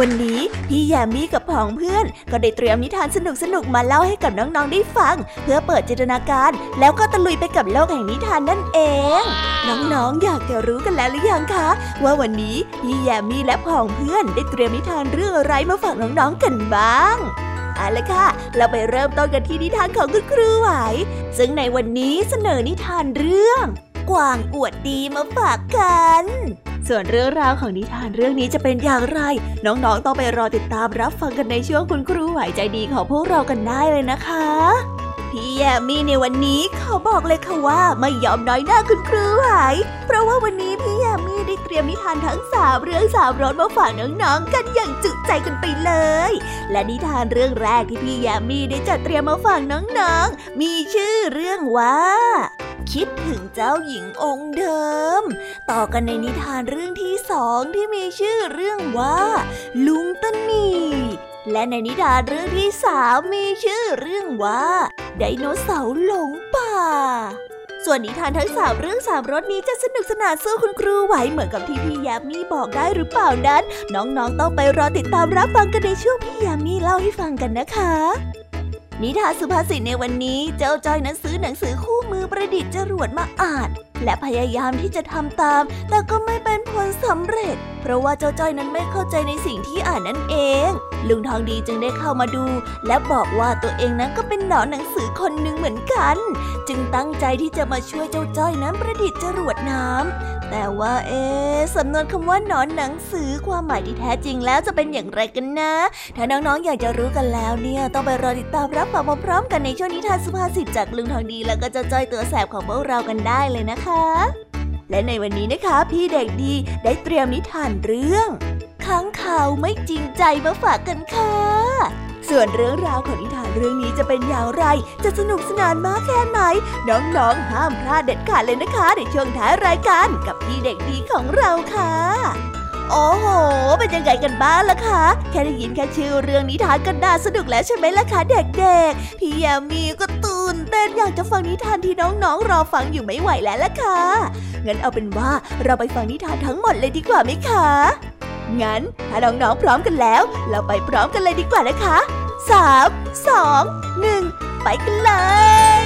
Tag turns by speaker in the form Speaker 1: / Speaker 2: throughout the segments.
Speaker 1: วันนี้พี่แยมมี่กับผองเพื่อน ก็ได้เตรียมนิทานสนุกๆมาเล่าให้กับน้องๆได้ฟัง เพื่อเปิดจินตนาการ แล้วก็ตะลุยไปกับโลกแห่งนิทานนั่นเอง น้องๆอยากจะรู้กันแล้วหรือยังคะ ว่าวันนี้พี่แยมมี่และผองเพื่อนได้เตรียมนิทานเรื่องอะไรมาฝากน้องๆกันบ้างเอาละค่ะ เราไปเริ่มต้นกันที่นิทานของคุณครูไหว ซึ่งในวันนี้เสนอนิทานเรื่อง กวางอวดดีมาฝากกัน ส่วนเรื่องราวของนิทานเรื่องนี้จะเป็นอย่างไร น้องๆต้องไปรอติดตามรับฟังกันในช่วงคุณครูไหวใจดีของพวกเรากันได้เลยนะคะ พี่แยมมี่ในวันนี้เขาบอกเลยค่ะว่าไม่ยอมน้อยหน้าคุณครูไหวเพราะว่าวันนี้พี่แยมมี่ได้เตรียมนิทานทั้งสามเรื่องสามรสมาฝากน้องๆกันอย่างจุใจกันไปเลย และนิทานเรื่องแรกที่พี่แยมมี่ได้จัดเตรียมมาฝากน้องๆ มีชื่อเรื่องว่า คิดถึงเจ้าหญิงองค์เดิม ต่อกันในนิทานเรื่องที่สองที่มีชื่อเรื่องว่า ลุงตนี และในนิทานเรื่องที่สามมีชื่อเรื่องว่าไดโนเสาร์หลงป่า ส่วนนิทานทั้งสามเรื่องสามรสนี้จะสนุกสนานสู้คุณครูไหวเหมือนกับที่พี่ยามีบอกได้หรือเปล่านั้น น้องๆต้องไปรอติดตามรับฟังกันในช่วงพี่ยามีเล่าให้ฟังกันนะคะนิทานสุภาษิตในวันนี้เจ้าจ้อยนั้นซื้อหนังสือคู่มือประดิษฐ์จรวดมาอ่าน และพยายามที่จะทำตาม แต่ก็ไม่เป็นผลสำเร็จ เพราะว่าเจ้าจ้อยนั้นไม่เข้าใจในสิ่งที่อ่านนั่นเอง ลุงทองดีจึงได้เข้ามาดู และบอกว่าตัวเองนั้นก็เป็นหนอนหนังสือคนหนึ่งเหมือนกัน จึงตั้งใจที่จะมาช่วยเจ้าจ้อยนั้นประดิษฐ์จรวดน้ำ แต่ว่าเอ๊สำนวนคำว่าหนอนหนังสือความหมายที่แท้จริงแล้วจะเป็นอย่างไรกันนะ ถ้าน้องๆอยากจะรู้กันแล้วเนี่ย ต้องไปรอติดตามรับฟังพร้อมๆกันในช่วงนิทานสุภาษิตจากลุงทองดี แล้วก็จะจ้อยตัวแสบของพวกเรากันได้เลยนะคะ และในวันนี้นะคะ พี่เด็กดีได้เตรียมนิทานเรื่องค้างคาวไม่จริงใจมาฝากกันค่ะ ส่วนเรื่องราวของนิทานเรื่องนี้จะเป็นอย่างไร จะสนุกสนานมากแค่ไหน น้องๆ ห้ามพลาดเด็ดขาดเลยนะคะ ในช่วงท้ายรายการกับพี่เด็กดีของเราค่ะ โอ้โห เป็นยังไงกันบ้างล่ะคะ แค่ได้ยินแค่ชื่อเรื่องนิทานก็น่าสนุกแล้วใช่ไหมล่ะคะเด็กๆ พี่ยามีก็ตื่นเต้นอยากจะฟังนิทานที่น้องๆ รอฟังอยู่ไม่ไหวแล้วล่ะค่ะ งั้นเอาเป็นว่าเราไปฟังนิทานทั้งหมดเลยดีกว่าไหมคะงั้นถ้าน้องๆพร้อมกันแล้ว เราไปพร้อมกันเลยดีกว่านะคะ สามสองหนึ่งไปกันเลย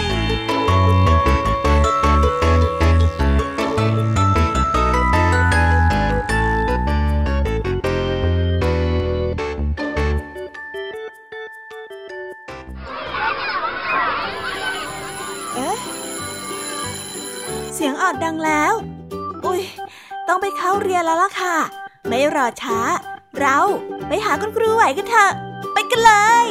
Speaker 1: เอ๊ะเสียงออดดังแล้ว อุ้ย ต้องไปเข้าเรียนแล้วล่ะค่ะ ไม่รอช้า เราไปหาคุณครูไหวกันเถอะ ไปกันเลย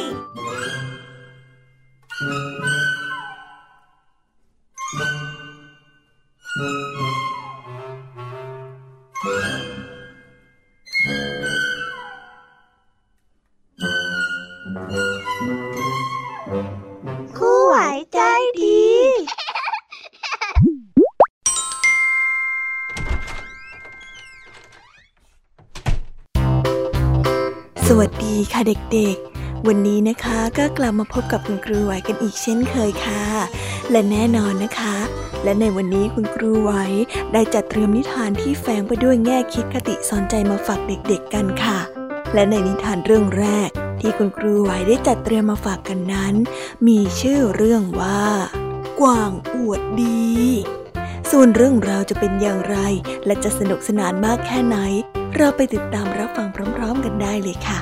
Speaker 1: คู่ไหวใจ วัสดีค่ะเด็กๆ วันนี้นะคะก็กลับมาพบกับคุณครูไหวกันอีกเช่นเคยค่ะ และแน่นอนนะคะ และในวันนี้คุณครูไหวได้จัดเตรียมนิทานที่แฝงไปด้วยแง่คิดคติสอนใจมาฝากเด็กๆกันค่ะ และในนิทานเรื่องแรก ที่คุณครูไหวได้จัดเตรียมมาฝากกันนั้น มีชื่อเรื่องว่า กวางอวดดี ส่วนเรื่องราวจะเป็นอย่างไร และจะสนุกสนานมากแค่ไหน เราไปติดตามรับฟังพร้อมๆกันได้เลยค่ะ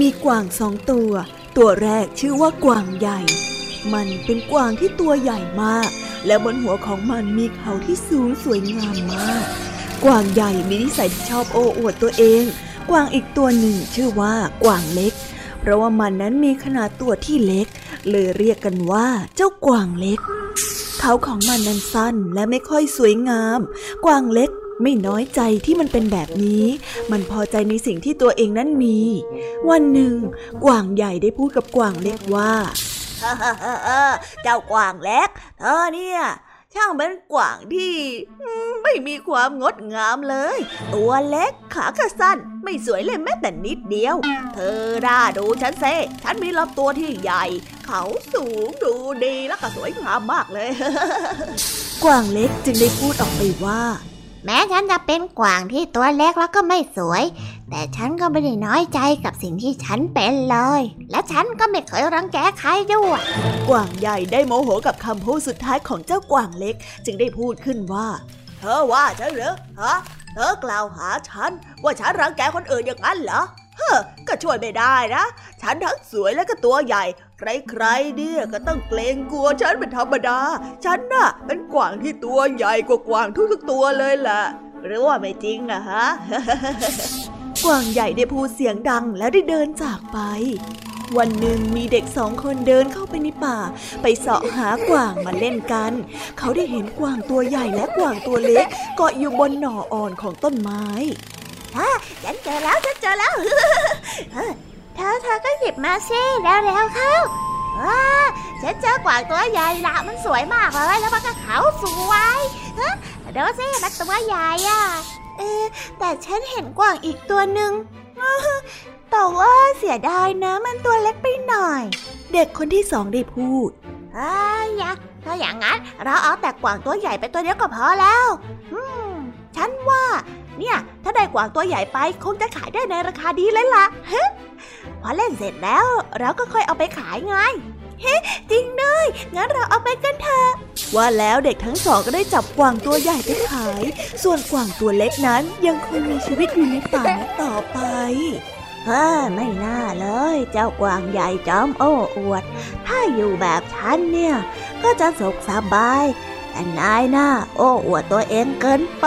Speaker 1: มีกวางสองตัว ตัวแรกชื่อว่ากวางใหญ่ มันเป็นกวางที่ตัวใหญ่มาก และบนหัวของมันมีเขาที่สูงสวยงามมาก กวางใหญ่มีนิสัยที่ชอบโอ้อวดตัวเอง กวางอีกตัวหนึ่งชื่อว่ากวางเล็ก เพราะว่ามันนั้นมีขนาดตัวที่เล็ก เลยเรียกกันว่าเจ้ากวางเล็ก เขาของมันนั้นสั้นและไม่ค่อยสวยงาม กวางเล็ก
Speaker 2: ไม่น้อยใจที่มันเป็นแบบนี้ มันพอใจในสิ่งที่ตัวเองนั้นมี วันหนึ่ง กวางใหญ่ได้พูดกับกวางเล็กว่า
Speaker 1: เจ้ากวางเล็ก เธอเนี่ย ช่างเป็นกวางที่ไม่มีความงดงามเลย ตัวเล็กขาก็สั้น ไม่สวยเลยแม้แต่นิดเดียว เธอด่าดูฉันเซฉันมีลำตัวที่ใหญ่ เขาสูงดูดีแล้วก็สวยงามมากเลย
Speaker 2: กวางเล็กจึงได้พูดออกไปว่า
Speaker 3: แม้ฉันจะเป็นกวางที่ตัวเล็กแล้วก็ไม่สวย แต่ฉันก็ไม่ได้น้อยใจกับสิ่งที่ฉันเป็นเลย และฉันก็ไม่เคยรังแกใครด้วย
Speaker 2: กวางใหญ่ได้โมโหกับคำพูดสุดท้ายของเจ้ากวางเล็ก จึงได้พูดขึ้นว่า
Speaker 1: เธอว่าฉันเหรอฮะ เธอกล่าวหาฉัน ว่าฉันรังแกคนอื่นอย่างนั้นเหรอเฮ้อก็ช่วยไม่ได้นะ ฉันทั้งสวยและก็ตัวใหญ่ ใครๆเนี่ยก็ต้องเกรงกลัวฉันเป็นธรรมดา ฉันน่ะเป็นกวางที่ตัวใหญ่กว่ากวางทุกๆตัวเลยแหละหรือว่าไม่จริงอะฮะ
Speaker 2: กวางใหญ่ได้พูดเสียงดังแล้วได้เดินจากไป วันหนึ่งมีเด็กสองคนเดินเข้าไปในป่า ไปเสาะหากวางมาเล่นกัน เขาได้เห็นกวางตัวใหญ่และกวางตัวเล็กเกาะอยู่บนหน่ออ่อนของต้นไม้
Speaker 1: ฮะฉันเจอแล้วฉันเจอแล้ว
Speaker 3: เธอเธอก็หยิบมาสิแล้วแล้วเข้าว้าฉันเจอกวางตัวใหญ่ละมันสวยมากเลยแล้วมันก็ขาวสวยฮะดูสิมันตัวใหญ่อะ เออแต่ฉันเห็นกวางอีกตัวหนึ่งแต่ว่าเสียดายนะมันตัวเล็กไปหน่อย
Speaker 2: เด็กคนที่สองได้พูด
Speaker 3: อ้ยถ้าอย่างนั้น เราเอาแต่กวางตัวใหญ่ไปตัวเดียวก็พอแล้ว อืม ฉันว่า เนี่ย ถ้าได้กวางตัวใหญ่ไปคงจะขายได้ในราคาดีเลยล่ะฮพอเล่นเสร็จแล้ว เราก็ค่อยเอาไปขายไง เฮ้จริงด้วย งั้นเราเอาไปกันเถอะ
Speaker 2: ว่าแล้วเด็กทั้งสองก็ได้จับกวางตัวใหญ่ไปขาย ส่วนกวางตัวเล็กนั้นยังคงมีชีวิตอยู่ในป่าต่อไป
Speaker 3: เฮ้ไม่น่าเลย เจ้ากวางใหญ่จอมโอ้อวด ถ้าอยู่แบบฉันเนี่ย ก็จะสุขสบาย แต่นายน่าโอ้อวดตัวเองเกินไป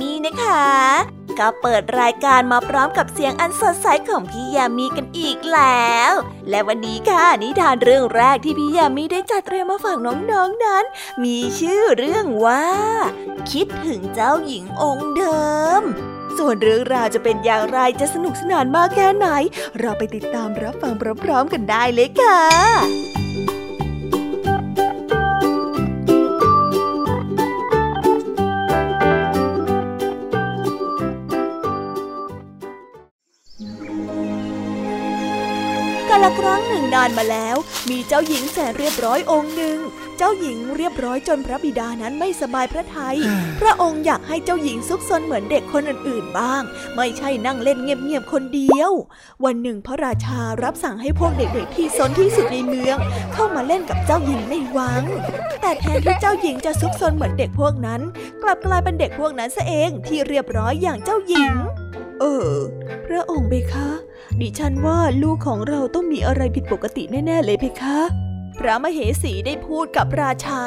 Speaker 4: มีนะ
Speaker 1: คะ ก็เปิดรายการมาพร้อมกับเสียงอันสดใสของพี่ยามีกันอีกแล้ว และวันนี้ค่ะนิทานเรื่องแรกที่พี่ยามีได้จัดเตรียมมาฝากน้องๆนนั้น มีชื่อเรื่องว่า คิดถึงเจ้าหญิงองค์เดิม ส่วนเรื่องราวจะเป็นอย่างไรจะสนุกสนานมากแค่ไหน เราไปติดตามรับฟังพร้อมๆกันได้เลยค่ะ ละครั้งหนึ่งนานมาแล้ว มีเจ้าหญิงแสนเรียบร้อยองค์หนึ่ง เจ้าหญิงเรียบร้อยจนพระบิดานั้นไม่สบายพระทยัย พระองค์อยากให้เจ้าหญิงซุกซนเหมือนเด็กคนอื่นๆบ้าง ไม่ใช่นั่งเล่นเงียบๆคนเดียว วันหนึ่งพระราชารับสั่งให้พวกเด็กๆที่ซนที่สุดในเมือง เข้ามาเล่นกับเจ้าหญิงในวัง แต่แทนที่เจ้าหญิงจะซุกซนเหมือนเด็กพวกนั้น กลับกลายเป็นเด็กพวกนั้นซะเองที่เรียบร้อยอย่างเจ้าหญิง เออ พระองค์เบคะ ดิฉันว่าลูกของเราต้องมีอะไรผิดปกติแน่ๆเลยเพคะ พระมเหสีได้พูดกับราชา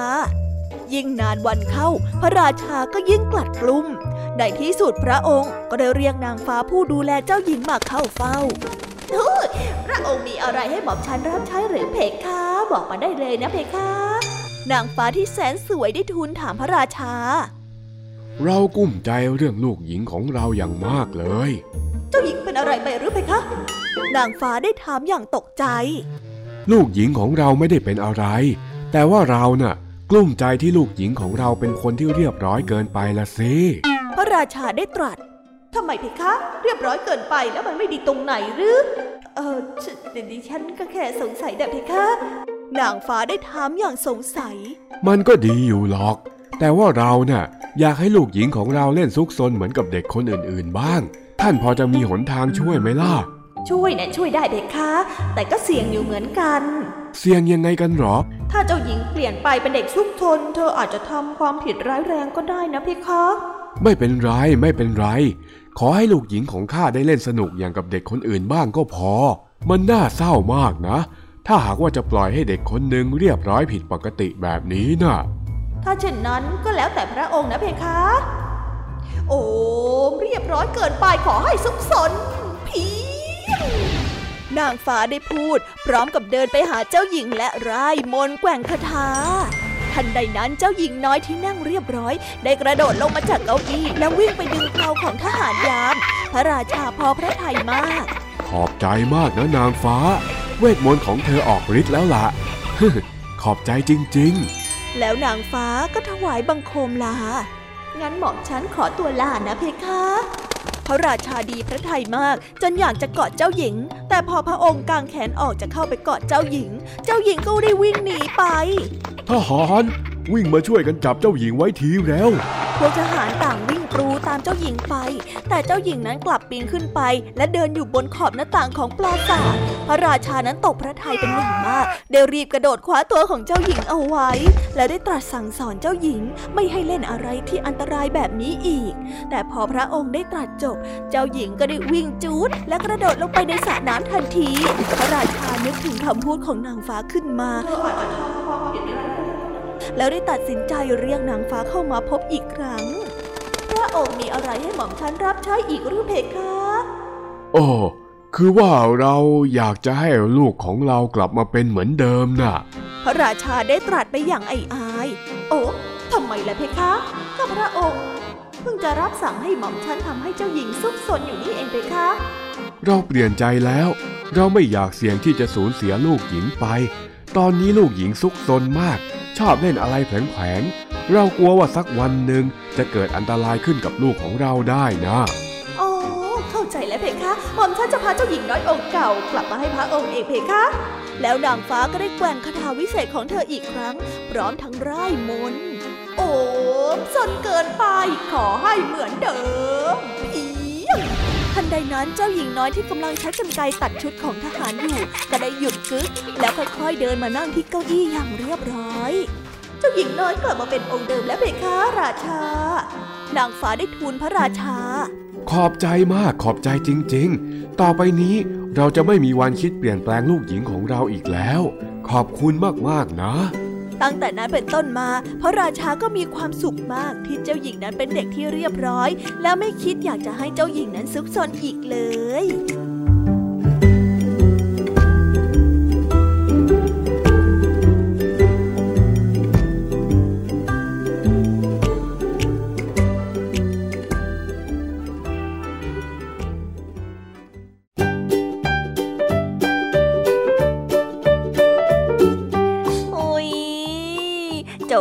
Speaker 1: ยิ่งนานวันเข้า พระราชาก็ยิ่งกลัดกลุ้ม ในที่สุดพระองค์ก็ได้เรียกนางฟ้าผู้ดูแลเจ้าหญิงมาเข้าเฝ้าทูตพระองค์มีอะไรให้หม่อมฉันรับใช้หรือเพคะ บอกมาได้เลยนะเพคะ นางฟ้าที่แสนสวยได้ทูลถามพระราชา
Speaker 5: เรากุ้มใจเรื่องลูกหญิงของเราอย่างมากเลย
Speaker 1: เจ้าหญิงเป็นอะไรไปหรือเพคะ นางฟ้าได้ถามอย่างตกใจ
Speaker 5: ลูกหญิงของเราไม่ได้เป็นอะไร แต่ว่าเราน่ะ กลุ้มใจที่ลูกหญิงของเราเป็นคนที่เรียบร้อยเกินไปละสิ
Speaker 1: พระราชาได้ตรัสทำไมเพคะ เรียบร้อยเกินไปแล้วมันไม่ดีตรงไหนหรือ เออฉดิฉันก็แค่สงสัยแต่เพคะนางฟ้าได้ถามอย่างสงสัย
Speaker 5: มันก็ดีอยู่หรอก แต่ว่าเราน่ะอยากให้ลูกหญิงของเราเล่นซุกซนเหมือนกับเด็กคนอื่นๆบ้าง ท่านพอจะมีหนทางช่วยไหมล่ะ
Speaker 1: ช่วยนะช่วยได้เพคะแต่ก็เสี่ยงอยู่เหมือนกัน
Speaker 5: เสี่ยงยังไงกันหรอ
Speaker 1: ถ้าเจ้าหญิงเปลี่ยนไปเป็นเด็กซุกซนเธออาจจะทำความผิดร้ายแรงก็ได้นะเพคะ
Speaker 5: ไม่เป็นไรไม่เป็นไร ขอให้ลูกหญิงของข้าได้เล่นสนุกอย่างกับเด็กคนอื่นบ้างก็พอ มันน่าเศร้ามากนะ ถ้าหากว่าจะปล่อยให้เด็กคนหนึ่งเรียบร้อยผิดปกติแบบนี้น่ะ
Speaker 1: ถ้าเช่นนั้นก็แล้วแต่พระองค์นะเพคะโอ้เรียบร้อยเกินไปขอให้ซุกซนผี นางฟ้าได้พูด พร้อมกับเดินไปหาเจ้าหญิงและร่ายมนต์แกว่งคาถาทันใดนั้นเจ้าหญิงน้อยที่นั่งเรียบร้อย ได้กระโดดลงมาจากเก้าอี้แล้ววิ่งไปดึงเพลาของทหารยาม พระราชาพอพระทัยมาก
Speaker 5: ขอบใจมากนะนางฟ้า เวทมนต์ของเธอออกฤทธิ์แล้วล่ะขอบใจจริงๆ
Speaker 1: แล้วนางฟ้าก็ถวายบังคมลา งั้นหม่อมฉันขอตัวลานะเพคะ พระราชาดีพระทัยมาก จนอยากจะกอดเจ้าหญิง แต่พอพระองค์กางแขนออกจะเข้าไปกอดเจ้าหญิง เจ้าหญิงก็ได้วิ่งหนีไป
Speaker 5: ทหาร วิ่งมาช่วยกันจับเจ้าหญิงไว้ทีแล้ว
Speaker 1: พวกทหารต่างวิ่งกรูตามเจ้าหญิงไป แต่เจ้าหญิงนั้นกลับปีนขึ้นไป และเดินอยู่บนขอบหน้าต่างของปราสาทพระราชานั้นตกพระทัยเป็นอย่างมากได้รีบกระโดดคว้าตัวของเจ้าหญิงเอาไว้ และได้ตรัสสั่งสอนเจ้าหญิงไม่ให้เล่นอะไรที่อันตรายแบบนี้อีก แต่พอพระองค์ได้ตรัสจบ เจ้าหญิงก็ได้วิ่งจูดและกระโดดลงไปในสระน้ำทันที พระราชานึกถึงคำพูดของนางฟ้าขึ้นมา แล้วได้ตัดสินใจเรียกนางฟ้าเข้ามาพบอีกครั้ง พระองค์มีอะไรให้หม่อมฉันรับใช้อีกหรือเพคะ
Speaker 5: โอ้ คือว่าเราอยากจะให้ลูกของเรากลับมาเป็นเหมือนเดิมน่ะ
Speaker 1: พระราชาได้ตรัสไปอย่างไอ้อาย โอ้ทำไมล่ะเพคะก็พระองค์ เพิ่งจะรับสั่งให้หม่อมฉันทำให้เจ้าหญิงซุกซนอยู่นี่เองเพคะ
Speaker 5: เราเปลี่ยนใจแล้ว เราไม่อยากเสี่ยงที่จะสูญเสียลูกหญิงไป ตอนนี้ลูกหญิงซุกซนมาก ชอบเล่นอะไรแผลงๆเรากลัวว่าสักวันหนึ่งจะเกิดอันตรายขึ้นกับลูกของเราได้นะ
Speaker 1: อ๋อเข้าใจแล้วเพคะหม่อมฉันจะพาเจ้าหญิงน้อยองค์เก่ากลับมาให้พระองค์เองเพคะ แล้วนางฟ้าก็ได้แกว่งคาถาวิเศษของเธออีกครั้ง พร้อมทั้งร่ายมนต์โอ้จนเกินไปขอให้เหมือนเดิมเพียง ทันใดนั้นเจ้าหญิงน้อยที่กำลังใช้กรรไกรตัดชุดของทหารอยู่ก็ได้หยุดกึก แล้วค่อยๆเดินมานั่งที่เก้าอี้อย่างเรียบร้อย เจ้าหญิงน้อยกลับมาเป็นองค์เดิมแล้วเพคะราชานางฟ้าได้ทูลพระราชา
Speaker 5: ขอบใจมากขอบใจจริง ๆ ต่อไปนี้เราจะไม่มีวันคิดเปลี่ยนแปลงลูกหญิงของเราอีกแล้ว ขอบคุณมากๆนะ
Speaker 1: ตั้งแต่นั้นเป็นต้นมา พระราชาก็มีความสุขมากที่เจ้าหญิงนั้นเป็นเด็กที่เรียบร้อย และไม่คิดอยากจะให้เจ้าหญิงนั้นซุกซนอีกเลย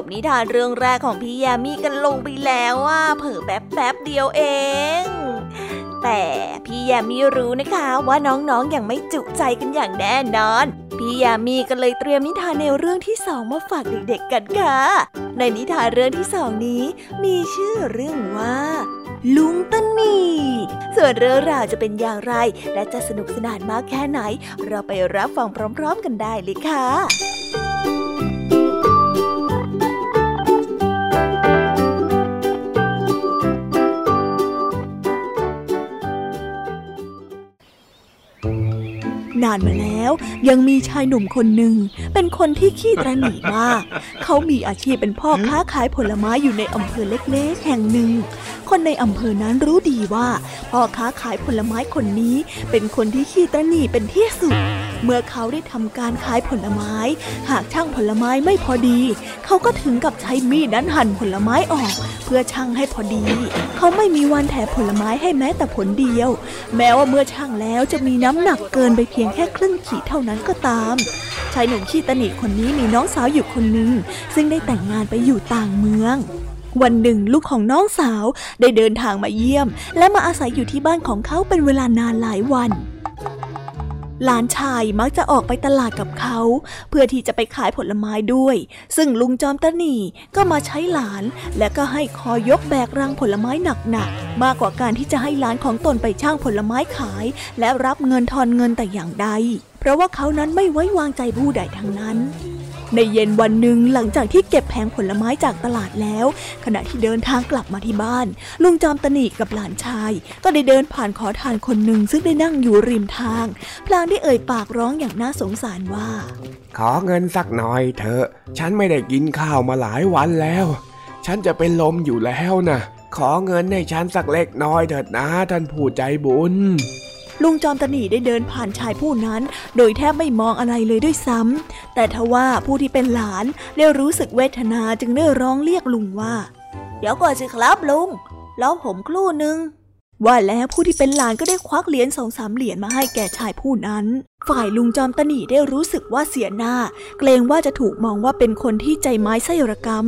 Speaker 1: บนิทานเรื่องแรกของพี่ยามีกันลงไปแล้วว่าเผลอแป๊บแป๊บเดียวเอง แต่พี่ยามีรู้นะคะว่าน้องๆออย่างไม่จุใจกันอย่างแน่นอน พี่ยามีก็เลยเตรียมนิทานแนวเรื่องที่สองมาฝากเด็กๆกันค่ะ ในนิทานเรื่องที่สองนี้ มีชื่อเรื่องว่าลุงต้นหมีส่วนเรื่องราวจะเป็นอย่างไร และจะสนุกสนานมากแค่ไหน เราไปรับฟังพร้อม ๆ กันได้เลยค่ะ นานมาแล้ว ยังมีชายหนุ่มคนหนึ่ง เป็นคนที่ขี้ตระหนี่มาก เขามีอาชีพเป็นพ่อค้าขายผลไม้อยู่ในอำเภอเล็กๆ แห่งหนึ่งคนในอำเภอนั้นรู้ดีว่าพ่อค้าขายผลไม้คนนี้เป็นคนที่ขี้ตระหนี่เป็นที่สุด เมื่อเขาได้ทำการขายผลไม้ หากช่างผลไม้ไม่พอดี เขาก็ถึงกับใช้มีดนั้นหั่นผลไม้ออก เพื่อช่างให้พอดี เขาไม่มีวันแถมผลไม้ให้แม้แต่ผลเดียว แม้ว่าเมื่อช่างแล้วจะมีน้ำหนักเกินไปเพียงแค่ครึ่งขีดเท่านั้นก็ตามชายหนุ่มขี้ตะหนิคนนี้มีน้องสาวอยู่คนหนึ่งซึ่งได้แต่งงานไปอยู่ต่างเมือง วันหนึ่งลูกของน้องสาวได้เดินทางมาเยี่ยม และมาอาศัยอยู่ที่บ้านของเขาเป็นเวลานานหลายวันหลานชายมักจะออกไปตลาดกับเขา เพื่อที่จะไปขายผลไม้ด้วย ซึ่งลุงจอมตะหนีก็มาใช้หลาน และก็ให้คอยกแบกรังผลไม้หนักๆมากกว่าการที่จะให้หลานของตนไปช่างผลไม้ขาย และรับเงินทอนเงินแต่อย่างใด เพราะว่าเขานั้นไม่ไว้วางใจผู้ใดทั้งนั้น ในเย็นวันหนึ่งหลังจากที่เก็บแผงผลไม้จากตลาดแล้ว ขณะที่เดินทางกลับมาที่บ้าน ลุงจอมตะหนีกับหลานชาย ก็ได้เดินผ่านขอทานคนหนึ่งซึ่งได้นั่งอยู่ริมทาง พลางได้เอ่ยปากร้องอย่างน่าสงสารว่า
Speaker 5: ขอเงินสักหน่อยเถอะ ฉันไม่ได้กินข้าวมาหลายวันแล้ว ฉันจะเป็นลมอยู่แล้วนะขอเงินให้ฉันสักเล็กน้อยเถิดนะท่านผู้ใจบุญ
Speaker 1: ลุงจอมตะหนีได้เดินผ่านชายผู้นั้น โดยแทบไม่มองอะไรเลยด้วยซ้ำแต่ทว่าผู้ที่เป็นหลานได้รู้สึกเวทนาจึงได้ร้องเรียกลุงว่า เดี๋ยวก่อนสิครับลุงแล้วผมครู่หนึ่ง ว่าแล้วผู้ที่เป็นหลานก็ได้ควักเหรียญสองสามเหรียญมาให้แก่ชายผู้นั้น ฝ่ายลุงจอมตะหนีได้รู้สึกว่าเสียหน้า เกรงว่าจะถูกมองว่าเป็นคนที่ใจไม้ไส้ระกรรม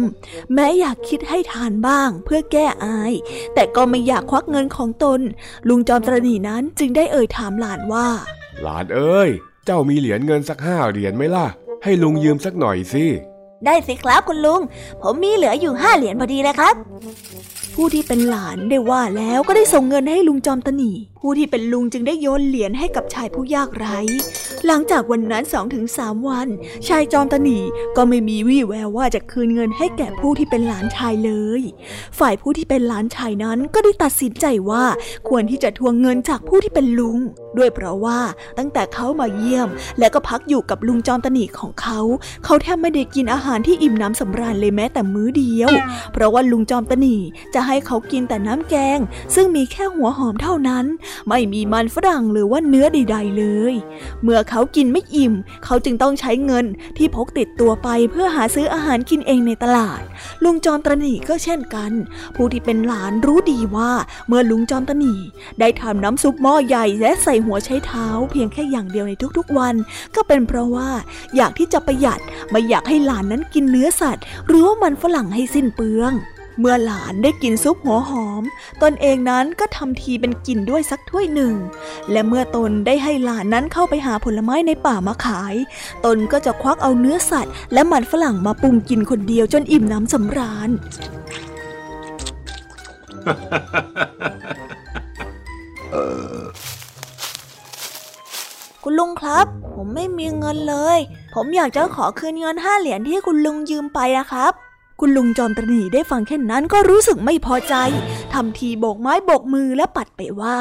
Speaker 1: แม้อยากคิดให้ทานบ้าง เพื่อแก้อาย แต่ก็ไม่อยากควักเงินของตน ลุงจอมตะหนีนั้นจึงได้เอ่ยถามหลานว่า
Speaker 5: หลานเอ้ย เจ้ามีเหรียญเงินสักห้าเหรียญไหมล่ะ ให้ลุงยืมสักหน่อยสิ
Speaker 1: ได้สิครับคุณลุง ผมมีเหลืออยู่ห้าเหรียญพอดีเลยครับ ผู้ที่เป็นหลานได้ว่าแล้วก็ได้ส่งเงินให้ลุงจอมตะหนีผู้ที่เป็นลุงจึงได้โยนเหรียญให้กับชายผู้ยากไร้ หลังจากวันนั้นสองถึงสามวัน ชายจอมตะหนีก็ไม่มีวี่แววว่าจะคืนเงินให้แก่ผู้ที่เป็นหลานชายเลย ฝ่ายผู้ที่เป็นหลานชายนั้นก็ได้ตัดสินใจว่าควรที่จะทวงเงินจากผู้ที่เป็นลุง ด้วยเพราะว่าตั้งแต่เขามาเยี่ยม และก็พักอยู่กับลุงจอมตะหนีของเขา เขาแทบไม่ได้กินอาหารที่อิ่มน้ำสำราญเลยแม้แต่มื้อเดียว เพราะว่าลุงจอมตะหนีจะให้เขากินแต่น้ำแกง ซึ่งมีแค่หัวหอมเท่านั้น ไม่มีมันฝรั่งหรือว่าเนื้อใดๆเลย เมื่อเขากินไม่อิ่ม เขาจึงต้องใช้เงินที่พกติดตัวไปเพื่อหาซื้ออาหารกินเองในตลาด ลุงจอมตรนีก็เช่นกัน ผู้ที่เป็นหลานรู้ดีว่าเมื่อลุงจอมตรนีได้ทำน้ำซุปหม้อใหญ่และใส่หัวใช้เท้า เพียงแค่อย่างเดียวในทุกๆวัน ก็เป็นเพราะว่าอยากที่จะประหยัดไม่อยากให้หลานนั้นกินเนื้อสัตว์ หรือว่ามันฝรั่งให้สิ้นเปลือง เมื่อหลานได้กินซุปหัวหอม ตนเองนั้นก็ทำทีเป็นกินด้วยสักถ้วยหนึ่ง และเมื่อตนได้ให้หลานนั้นเข้าไปหาผลไม้ในป่ามาขาย ตนก็จะควักเอาเนื้อสัตว์ และมันฝรั่งมาปรุงกินคนเดียวจนอิ่มน้ำสำราญคุณลุงครับ ผมไม่มีเงินเลย ผมอยากจะขอคืนเงินห้าเหรียญที่คุณลุงยืมไปนะครับ คุณลุงจอมตรนีได้ฟังแค่นั้นก็รู้สึกไม่พอใจทำทีโบกไม้โบกมือและปัดไปว่า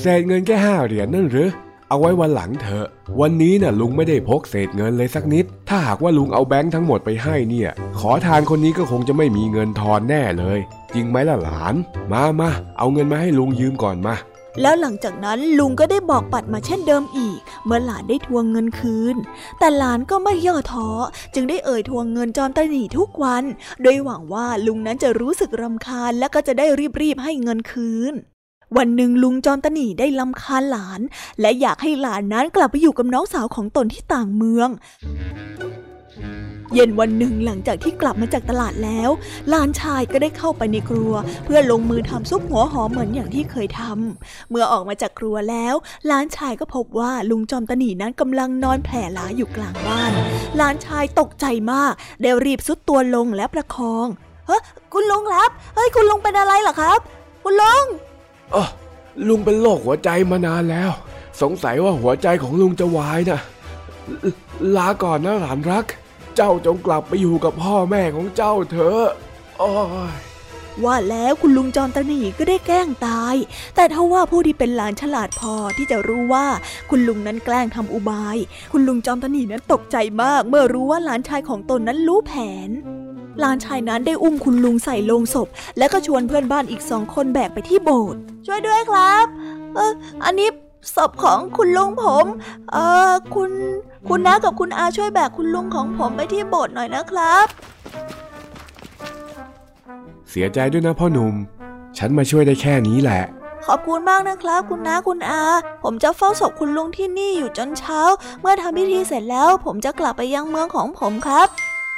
Speaker 5: เศษเงินแค่ห้าเหรียญนั่นหรือ เอาไว้วันหลังเถอะ วันนี้น่ะลุงไม่ได้พกเศษเงินเลยสักนิด ถ้าหากว่าลุงเอาแบงค์ทั้งหมดไปให้เนี่ย ขอทานคนนี้ก็คงจะไม่มีเงินทอนแน่เลย จริงไหมล่ะหลาน มามาเอาเงินมาให้ลุงยืมก่อนมา
Speaker 1: แล้วหลังจากนั้นลุงก็ได้บอกปัดมาเช่นเดิมอีก เมื่อหลานได้ทวงเงินคืน แต่หลานก็ไม่ย่อท้อจึงได้เอ่ยทวงเงินจอมตะหนีทุกวัน โดยหวังว่าลุงนั้นจะรู้สึกรำคาญและก็จะได้รีบๆให้เงินคืนวันหนึ่งลุงจอมตะหนีได้ลำคาญหลาน และอยากให้หลานนั้นกลับไปอยู่กับน้องสาวของตนที่ต่างเมือง เย็นวันหนึ่งหลังจากที่กลับมาจากตลาดแล้วหลานชายก็ได้เข้าไปในครัว เพื่อลงมือทำซุปหัวหอมเหมือนอย่างที่เคยทำเมื่อออกมาจากครัวแล้วหลานชายก็พบว่าลุงจอมตนีนั้นกำลังนอนแผ่ล้าอยู่กลางบ้านหลานชายตกใจมากได้รีบซุดตัวลงและประคองเฮ้คุณลุงครับเฮ้ยคุณลุงเป็นอะไรเหรอครับ คุณลุง
Speaker 5: อ๋อลุงเป็นโรคหัวใจมานานแล้ว สงสัยว่าหัวใจของลุงจะวายนะลาก่อนนะหลานรัก เจ้าจงกลับไปอยู่กับพ่อแม่ของเจ้าเถอะอ้ย
Speaker 1: ว่าแล้วคุณลุงจอมตนีก็ได้แกล้งตาย แต่ถ้าว่าผู้ที่เป็นหลานฉลาดพอที่จะรู้ว่าคุณลุงนั้นแกล้งทำอุบาย คุณลุงจอมตนีนั้นตกใจมาก เมื่อรู้ว่าหลานชายของตนนั้นรู้แผน หลานชายนั้นได้อุ้มคุณลุงใส่โลงศพ และก็ชวนเพื่อนบ้านอีกสองคนแบกไปที่โบสถ์ช่วยด้วยครับ เอออันนี้ศพของคุณลุงผม เออคุณ คุณน้ากับคุณอาช่วยแบกคุณลุงของผมไปที่โบสถ์หน่อยนะครับ
Speaker 5: เสียใจด้วยนะพ่อหนุ่ม ฉันมาช่วยได้แค่นี้แหละ
Speaker 1: ขอบคุณมากนะครับ คุณน้าคุณอา ผมจะเฝ้าศพคุณลุงที่นี่อยู่จนเช้า เมื่อทำพิธีเสร็จแล้ว ผมจะกลับไปยังเมืองของผมครับ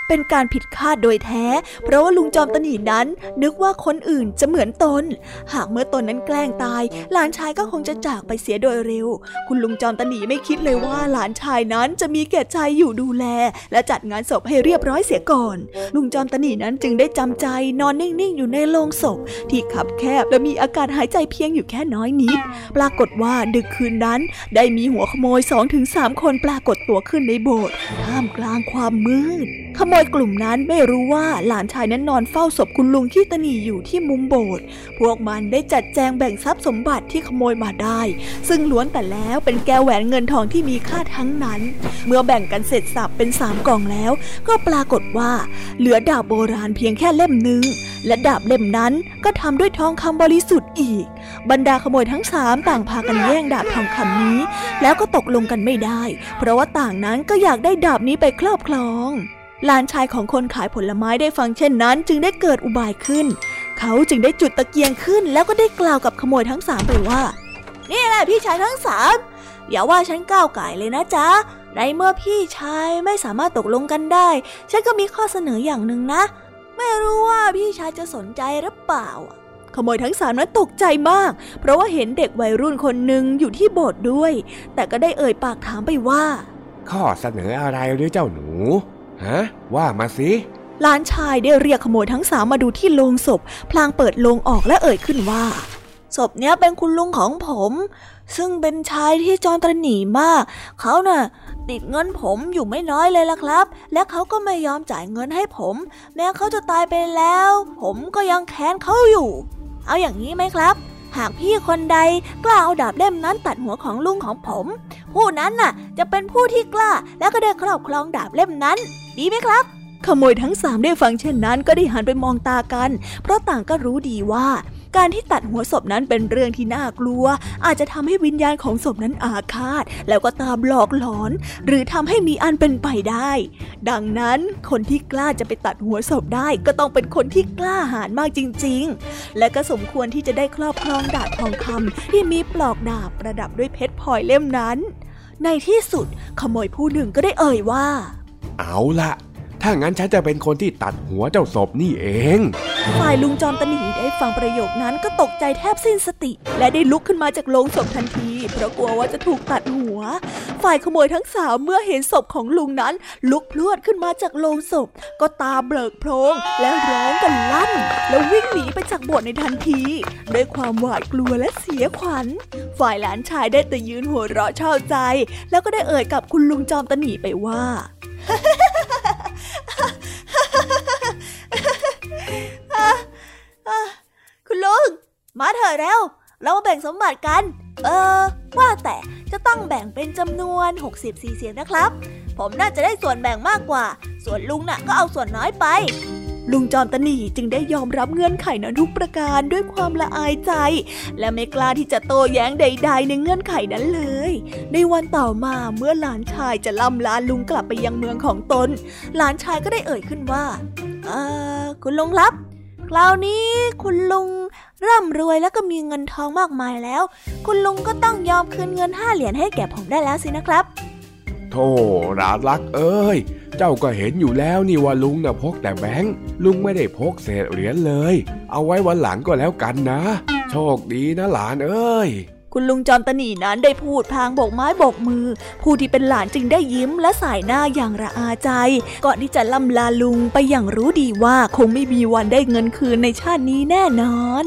Speaker 1: เป็นการผิดคาดโดยแท้ เพราะว่าลุงจอมตนีนั้น นึกว่าคนอื่นจะเหมือนตน หากเมื่อตนนั้นแกล้งตาย หลานชายก็คงจะจากไปเสียโดยเร็ว คุณลุงจอมตนีไม่คิดเลยว่าหลานชายนั้นจะมีแก่ใจอยู่ดูแล และจัดงานศพให้เรียบร้อยเสียก่อน ลุงจอมตนีนั้นจึงได้จำใจนอนนิ่งๆอยู่ในโรงศพ ที่ขับแคบและมีอากาศหายใจเพียงอยู่แค่น้อยนิด ปรากฏว่าดึกคืนนั้น ได้มีหัวขโมย2-3ถึงคนปรากฏตัวขึ้นในโบสถ์ท่ามกลางความมืดขมยกลุ่มนั้นไม่รู้ว่าหลานชายนั้นนอนเฝ้าศพคุณลุงขี้ตนีอยู่ที่มุมโบสถ์พวกมันได้จัดแจงแบ่งทรัพย์สมบัติที่ขโมยมาได้ ซึ่งล้วนแต่แล้วเป็นแก้วแหวนเงินทองที่มีค่าทั้งนั้น เมื่อแบ่งกันเสร็จสับเป็นสามกล่องแล้ว ก็ปรากฏว่า เหลือดาบโบราณเพียงแค่เล่มหนึ่งและดาบเล่มนั้นก็ทำด้วยทองคำบริสุทธิ์อีก บรรดาขโมยทั้งสามต่างพากันแย่งดาบทองคำนี้ แล้วก็ตกลงกันไม่ได้ เพราะว่าต่างนั้นก็อยากได้ดาบนี้ไปครอบครอง หลานชายของคนขายผลไม้ได้ฟังเช่นนั้น จึงได้เกิดอุบายขึ้น เขาจึงได้จุดตะเกียงขึ้น แล้วก็ได้กล่าวกับขโมยทั้งสามไปว่า นี่แหละพี่ชายทั้งสามอย่าว่าฉันก้าวไก่เลยนะจ๊ะ ในเมื่อพี่ชายไม่สามารถตกลงกันได้ ฉันก็มีข้อเสนออย่างหนึ่งนะ ไม่รู้ว่าพี่ชายจะสนใจหรือเปล่า ขโมยทั้งสามนั้นตกใจมาก เพราะว่าเห็นเด็กวัยรุ่นคนหนึ่งอยู่ที่โบสถ์ด้วย แต่ก็ได้เอ่ยปากถามไปว่า
Speaker 5: ข้อเสนออะไรหรือเจ้าหนู ฮะว่ามาสิ
Speaker 1: หลานชายได้เรียกขโมยทั้งสามมาดูที่โลงศพ พลางเปิดโลงออกและเอ่ยขึ้นว่า ศพเนี้ยเป็นคุณลุงของผม ซึ่งเป็นชายที่จอนตรหนีมาก เขาน่ะติดเงินผมอยู่ไม่น้อยเลยล่ะครับ และเขาก็ไม่ยอมจ่ายเงินให้ผม แม้เขาจะตายไปแล้ว ผมก็ยังแค้นเขาอยู่ เอาอย่างนี้ไหมครับ หากพี่คนใดกล้าเอาดาบเล่มนั้นตัดหัวของลุงของผม ผู้นั้นน่ะ จะเป็นผู้ที่กล้าและก็ได้ครอบครองดาบเล่มนั้น ดีไหมครับ
Speaker 6: ขโมยทั้งสามได้ฟังเช่นนั้นก็ได้หันไปมองตากัน เพราะต่างก็รู้ดีว่า
Speaker 1: การที่ตัดหัวศพนั้นเป็นเรื่องที่น่ากลัว อาจจะทำให้วิญญาณของศพนั้นอาฆาต แล้วก็ตามหลอกหลอน หรือทำให้มีอันเป็นไปได้ ดังนั้นคนที่กล้าจะไปตัดหัวศพได้ก็ต้องเป็นคนที่กล้าหาญมากจริง ๆ และก็สมควรที่จะได้ครอบครองดาบทองคำที่มีปลอกดาบประดับด้วยเพชรพลอยเล่มนั้น ในที่สุดขโมยผู้หนึ่งก็ได้เอ่ยว่า
Speaker 5: เอาละถ้างั้นฉันจะเป็นคนที่ตัดหัวเจ้าศพนี่เอง
Speaker 1: ฝ่ายลุงจอมตะหนีได้ฟังประโยคนั้นก็ตกใจแทบสิ้นสติ และได้ลุกขึ้นมาจากโลงศพทันที เพราะกลัวว่าจะถูกตัดหัว ฝ่ายขโมยทั้งสามเมื่อเห็นศพของลุงนั้น ลุกพรวดขึ้นมาจากโลงศพ ก็ตาเบิกโพลงและร้องกันลั่น แล้ววิ่งหนีไปจากโบสถ์ในทันที ด้วยความหวาดกลัวและเสียขวัญ ฝ่ายหลานชายได้แต่ยืนหัวเราะเช่าใจ แล้วก็ได้เอ่ยกับคุณลุงจอมตะหนีไปว่า
Speaker 6: คุณลุง มาเถอะแล้ว เรามาแบ่งสมบัติกัน เออ ว่าแต่จะต้องแบ่งเป็นจำนวน 64 เสียงนะครับ ผมน่าจะได้ส่วนแบ่งมากกว่า ส่วนลุงน่ะก็เอาส่วนน้อยไป
Speaker 1: ลุงจอมตะหนีจึงได้ยอมรับเงื่อนไขนั้นทุกประการด้วยความละอายใจ และไม่กล้าที่จะโต้แย้งใด ๆ ในเงื่อนไขนั้นเลย ในวันต่อมาเมื่อหลานชายจะล่ำลาลุงกลับไปยังเมืองของตน หลานชายก็ได้เอ่ยขึ้นว่าเออคุณลุงครับคราวนี้คุณลุงร่ำรวยแล้วก็มีเงินทองมากมายแล้ว คุณลุงก็ต้องยอมคืนเงินห้าเหรียญให้แก่ผมได้แล้วสินะครับ
Speaker 5: โธ่หลานรักเอ้ย เจ้าก็เห็นอยู่แล้วนี่ว่าลุงน่ะพกแต่แบงค์ลุงไม่ได้พกเศษเหรียญเลย เอาไว้วันหลังก็แล้วกันนะ โชคดีนะหลานเอ้ย
Speaker 1: คุณลุงจอมตะหนีนั้นได้พูดพางโบกไม้โบกมือ ผู้ที่เป็นหลานจึงได้ยิ้มและสายหน้าอย่างระอาใจ ก่อนที่จะล่ำลาลุงไปอย่างรู้ดีว่าคงไม่มีวันได้เงินคืนในชาตินี้แน่นอน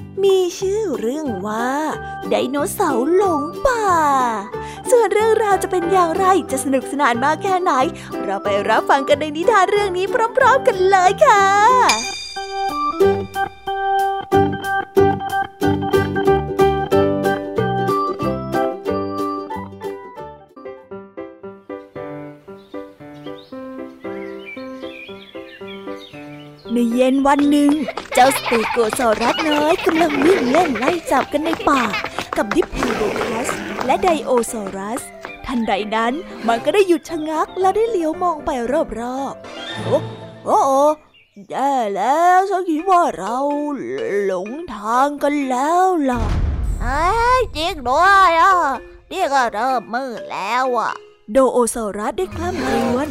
Speaker 1: มีชื่อเรื่องว่าไดโนเสาร์หลงป่า ส่วนเรื่องราวจะเป็นอย่างไรจะสนุกสนานมากแค่ไหน เราไปรับฟังกันในนิทานเรื่องนี้พร้อม ๆ กันเลยค่ะ เย็นวันหนึ่ง เจ้าสเตโกซอรัสน้อยกำลังวิ่งเล่นไล่จับกันในป่า กับดิปโพโดคัสและไดโอซอรัส ทันใดนั้นมันก็ได้หยุดชะงักและได้เหลียวมองไปรอบๆ โอ้โอ้แย่แล้วฉันคิดว่าเราหลงทางกันแล้วล่ะ
Speaker 3: เอ้จริงด้วยอะนี่ก็เริ่มมืดแล้วอะ
Speaker 1: โดโอซอรัสได้คล่ำครวญ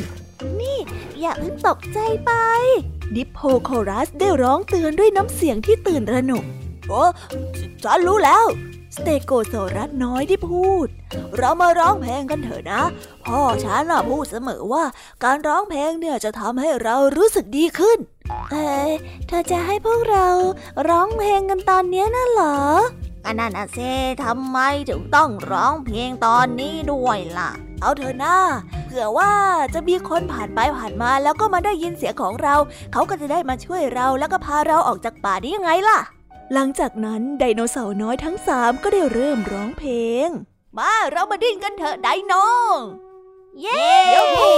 Speaker 3: นี่อย่าเพิ่งตกใจไป
Speaker 1: ดิปโพโครัสได้ร้องเตือนด้วยน้ำเสียงที่ตื่นระหนกโอ้ฉันรู้แล้วสเตโกโซรัสน้อยได้พูด เรามาร้องเพลงกันเถอะนะ พ่อฉันน่ะพูดเสมอว่า การร้องเพลงเนี่ยจะทำให้เรารู้สึกดีขึ้น เอ้ยเธอจะให้พวกเราร้องเพลงกันตอนเนี้ยน่ะเหรอ
Speaker 3: ก็นั่นน่ะเซทำไมถึงต้องร้องเพลงตอนนี้ด้วยล่ะ
Speaker 1: เอาเถอะนะเผื่อว่าจะมีคนผ่านไปผ่านมาแล้วก็มาได้ยินเสียงของเรา เขาก็จะได้มาช่วยเราแล้วก็พาเราออกจากป่าได้ยังไงล่ะ หลังจากนั้นไดโนเสาร์น้อยทั้งสามก็ได้เริ่มร้องเพลง มาเรามาดิ้นกันเถอะไดโน
Speaker 3: เย้
Speaker 1: ยูฮู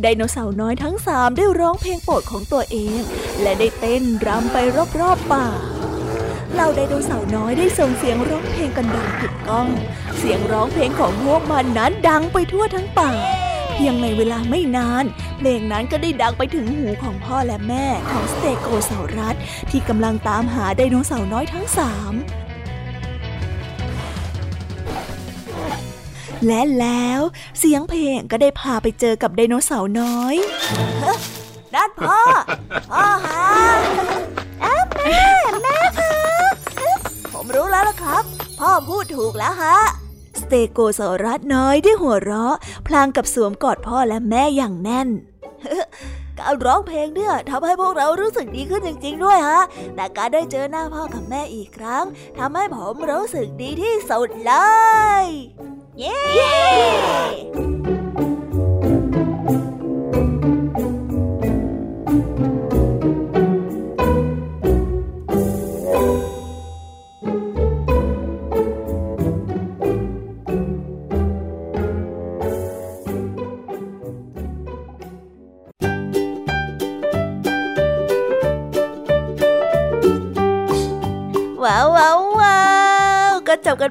Speaker 1: ไไดโนเสาร์น้อยทั้งสามได้ร้องเพลงโปรดของตัวเอง และได้เต้นรำไปรอบๆป่า เหล่าไดโนเสาร์น้อยได้ส่งเสียงร้องเพลงกันดังกึกก้อง เสียงร้องเพลงของพวกมันนั้นดังไปทั่วทั้งป่า เพียงในเวลาไม่นาน เพลงนั้นก็ได้ดังไปถึงหูของพ่อและแม่ของสเตโกเสารัสที่กำลังตามหาไดโนเสาร์น้อยทั้งสามและแล้วเสียงเพลงก็ได้พาไปเจอกับไดโนเสาร์น้อย
Speaker 6: นั่นพ่อ พ่อฮะแม่แม่คะ ผมรู้แล้วล่ะครับ พ่อพูดถูกแล้วฮะ
Speaker 1: สเตโกซอรัสน้อยได้หัวเราะ พลางกับสวมกอดพ่อและแม่อย่างแน่น
Speaker 6: การร้องเพลงเนี่ยทำให้พวกเรารู้สึกดีขึ้นจริง ๆ ด้วยฮะ แต่การได้เจอหน้าพ่อกับแม่อีกครั้งทำให้ผมรู้สึกดีที่สุดเลย
Speaker 3: เย้
Speaker 1: ก็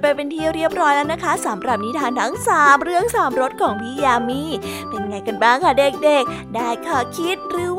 Speaker 1: ไปเป็นที่เรียบร้อยแล้วนะคะสำหรับนิทานทั้งสามเรื่องสามรสของพี่ยามีเป็นไงกันบ้างคะเด็กๆ ได้ข้อคิดหรือ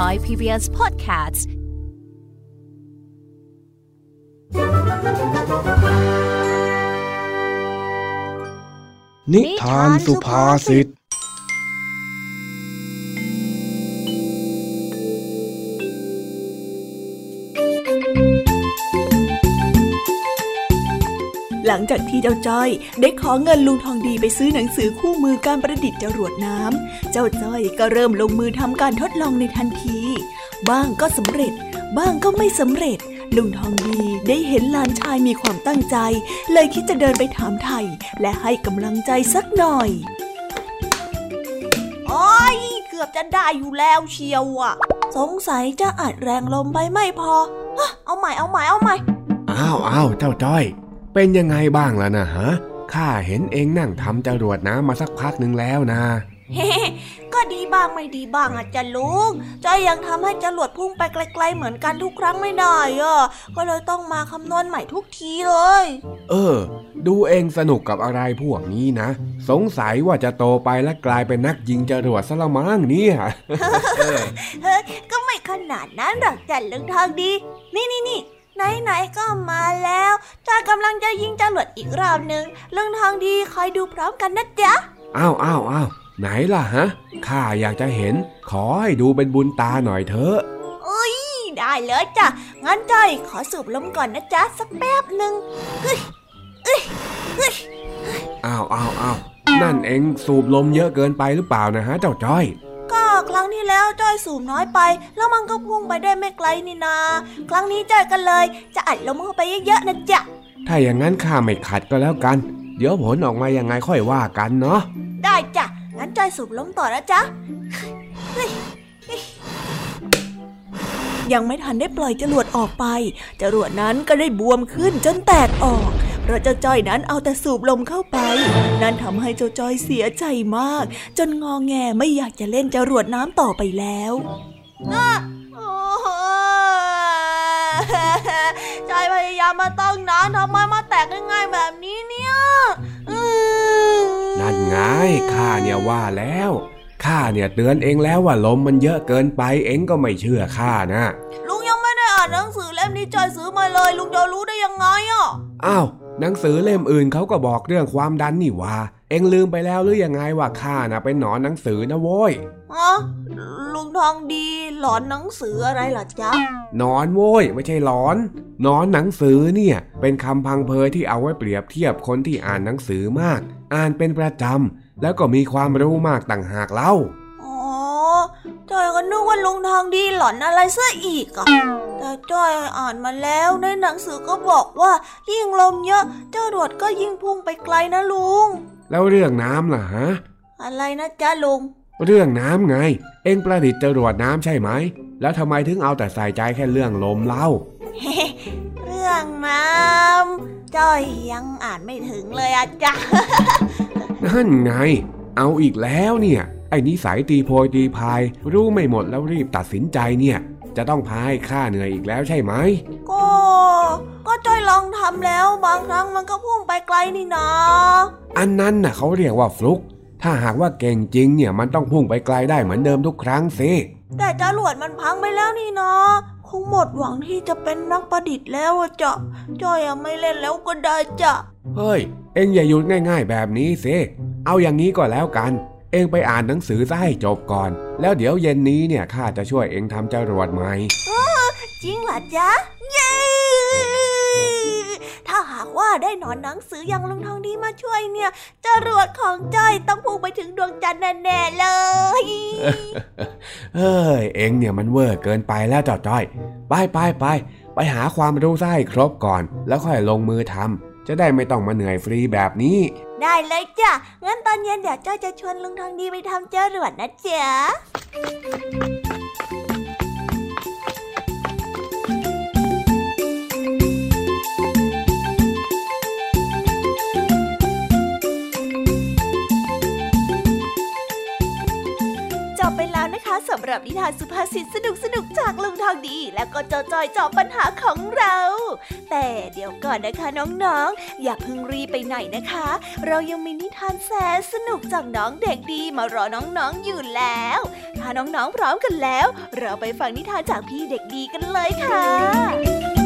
Speaker 7: Thai PBS Podcast
Speaker 5: นิทานสุภาษิต
Speaker 8: หลังจากที่เจ้าจ้อยได้ขอเงินลุงทองดีไปซื้อหนังสือคู่มือการประดิษฐ์จรวดน้ำ เจ้าจ้อยก็เริ่มลงมือทำการทดลองในทันที บ้างก็สำเร็จ บ้างก็ไม่สำเร็จ ลุงทองดีได้เห็นหลานชายมีความตั้งใจ เลยคิดจะเดินไปถามไทย และให้กำลังใจสักหน่อย
Speaker 1: โอ้ยเกือบจะได้อยู่แล้วเชียวอะ
Speaker 8: สงสัยจะอัดแรงลมไปไม่พอฮะเอาใหม่เอาใหม่เอาใหม่
Speaker 5: อ้าวอ้าวเจ้าจ้อย เป็นยังไงบ้างล่ะนะฮะ ข้าเห็นเองนั่งทำจรวดน้ำมาสักพักหนึ่งแล้วนะ
Speaker 1: เฮ้ก็ดีบ้างไม่ดีบ้างอะจ้ะลุงจอยยังทำให้จรวดพุ่งไปไกล ๆ เหมือนกันทุกครั้งไม่ได้อะก็เลยต้องมาคำนวณใหม่ทุกทีเลย
Speaker 5: เออ ดูเองสนุกกับอะไรพวกนี้นะ สงสัยว่าจะโตไปและกลายเป็นนักยิงจรวดซะละมั้งเนี่ยเออ
Speaker 1: เฮ้ยก็ไม่ขนาดนั้นหรอกจ้ะลุงทองดี นี่นี่นี่ ไหนๆก็มาแล้วจอยกำลังจะยิงจรวดอีกรอบหนึ่งลุงทองดีคอยดูพร้อมกันนะจ๊ะ
Speaker 5: อ้าวอ้าวอ้าวไหนล่ะฮะข้าอยากจะเห็น ขอให้ดูเป็นบุญตาหน่อยเถอะ
Speaker 1: อุ้ยได้เลยจ้ะงั้นจ้อยขอสูบลมก่อนนะจ๊ะสักแป๊บหนึ่งเฮ้ยเอ้ยเฮ้ย
Speaker 5: อ้าวอ้าวอ้าวนั่นเองสูบลมเยอะเกินไปหรือเปล่านะฮะเจ้าจ้อย
Speaker 1: ก็ครั้งที่แล้วจ้อยสูบน้อยไป แล้วมันก็พุ่งไปได้ไม่ไกลนี่นา ครั้งนี้จ้อยกันเลย จะอัดลมเข้าไปเยอะๆนะจ๊ะ
Speaker 5: ถ้าอย่างนั้นข้าไม่ขัดก็แล้วกัน เดี๋ยวผลออกมายังไงค่อยว่ากันเนาะ
Speaker 1: ได้จ้ะงั้นจ้อยสูบลมต่อนะจ๊ะ
Speaker 8: ยังไม่ทันได้ปล่อยจรวดออกไป จรวดนั้นก็ได้บวมขึ้นจนแตกออกเพราะเจ้าจ้อยนั้นเอาแต่สูบลมเข้าไป นั่นทำให้เจ้าจ้อยเสียใจมาก จนงอแงไม่อยากจะเล่นจรวดน้ำต่อไปแล้ว
Speaker 1: โอ้จอยพยายามมาตั้งนานทำไมมาแตกง่ายๆแบบนี้เนี่ยอืม
Speaker 5: นั่นไงข้าเนี่ยว่าแล้ว ข้าเนี่ยเตือนเองแล้วว่าลมมันเยอะเกินไปเองก็ไม่เชื่อข้านะ
Speaker 1: ลุงยังไม่ได้อ่านหนังสือเล่มนี้จอยซื้อมาเลย ลุงจะรู้ได้ยังไงอะ
Speaker 5: อ้าวหนังสือเล่มอื่นเขาก็บอกเรื่องความดันนี่หว่า เองลืมไปแล้วหรือยังไงว่าข้าน่ะเป็นหนอนหนังสือนะโว้ย
Speaker 1: ฮะลุงทองดีหลอนหนังสืออะไรเหรอจ๊ะ
Speaker 5: หนอนโว้ยไม่ใช่หลอนหนอนหนังสือเนี่ย เป็นคำพังเพยที่เอาไว้เปรียบเทียบคนที่อ่านหนังสือมาก อ่านเป็นประจำ แล้วก็มีความรู้มากต่างหากเล่า
Speaker 1: อ๋อจอยก็นึกว่าลุงทองดีหลอนอะไรซะอีกอะแต่จอยอ่านมาแล้วในหนังสือก็บอกว่ายิ่งลมเยอะ เจ้ารวดก็ยิ่งพุ่งไปไกลนะลุง
Speaker 5: แล้วเรื่องน้ำล่ะฮะ
Speaker 1: อะไรนะจ๊ะลุง
Speaker 5: เรื่องน้ำไง เองประดิษฐ์จรวดน้ำใช่ไหม แล้วทำไมถึงเอาแต่ใส่ใจแค่เรื่องลมเล่า
Speaker 1: เรื่องน้ำจ้อยยังอ่านไม่ถึงเลยอะจ๊ะ
Speaker 5: นั่นไง เอาอีกแล้วเนี่ย ไอ้นิสัยตีโพยตีพาย รู้ไม่หมดแล้วรีบตัดสินใจเนี่ย จะต้องพาให้ข้าเหนื่อยอีกแล้วใช่ไหม
Speaker 1: ก็ ก็จ้อยลองทำแล้วบางครั้งมันก็พุ่งไปไกลนี่นะ
Speaker 5: อันนั้นน่ะเขาเรียกว่าฟลุก ถ้าหากว่าเก่งจริงเนี่ยมันต้องพุ่งไปไกลได้เหมือนเดิมทุกครั้งสิ
Speaker 1: แต่จรวดมันพังไปแล้วนี่นะ คงหมดหวังที่จะเป็นนักประดิษฐ์แล้วอะจ๊ะจ้อยยังไม่เล่นแล้วก็ได้จ้ะ
Speaker 5: เฮ้ย เอ็งอย่าหยุดง่ายๆแบบนี้สิเอาอย่างนี้ก็แล้วกัน เอ็งไปอ่านหนังสือซะให้จบก่อน แล้วเดี๋ยวเย็นนี้เนี่ยข้าจะช่วยเอ็งทำจรวดใหม่
Speaker 1: จริงเหรอจ๊ะเย้ ถ้าหากว่าได้หนอนหนังสืออย่างลุงทองดีมาช่วยเนี่ยจรวดของจ้อยต้องพุ่งไปถึงดวงจันทร์แน่ๆเลย
Speaker 5: เฮ้ยเอ็งเนี่ยมันเวอร์เกินไปแล้วเจ้าจ้อย ไปไปไปไปหาความรู้ซะให้ครบก่อน แล้วค่อยลงมือทำจะได้ไม่ต้องมาเหนื่อยฟรีแบบนี้
Speaker 1: ได้เลยจ้ะงั้นตอนเย็นเดี๋ยวจ้อยจะชวนลุงทองดีไปทำจรวดนะจ๊ะ
Speaker 8: นะ
Speaker 9: คะสำหรับนิทานสุภาษิตสนุกสนุกจากลุงทองดี และก็จอจอยจอบปัญหาของเรา แต่เดี๋ยวก่อนนะคะน้องๆ อย่าเพิ่งรีไปไหนนะคะ เรายังมีนิทานแสนสนุกจากน้องเด็กดีมารอน้องๆอยู่แล้ว ถ้าน้องๆพร้อมกันแล้ว เราไปฟังนิทานจากพี่เด็กดีกันเลยค่ะ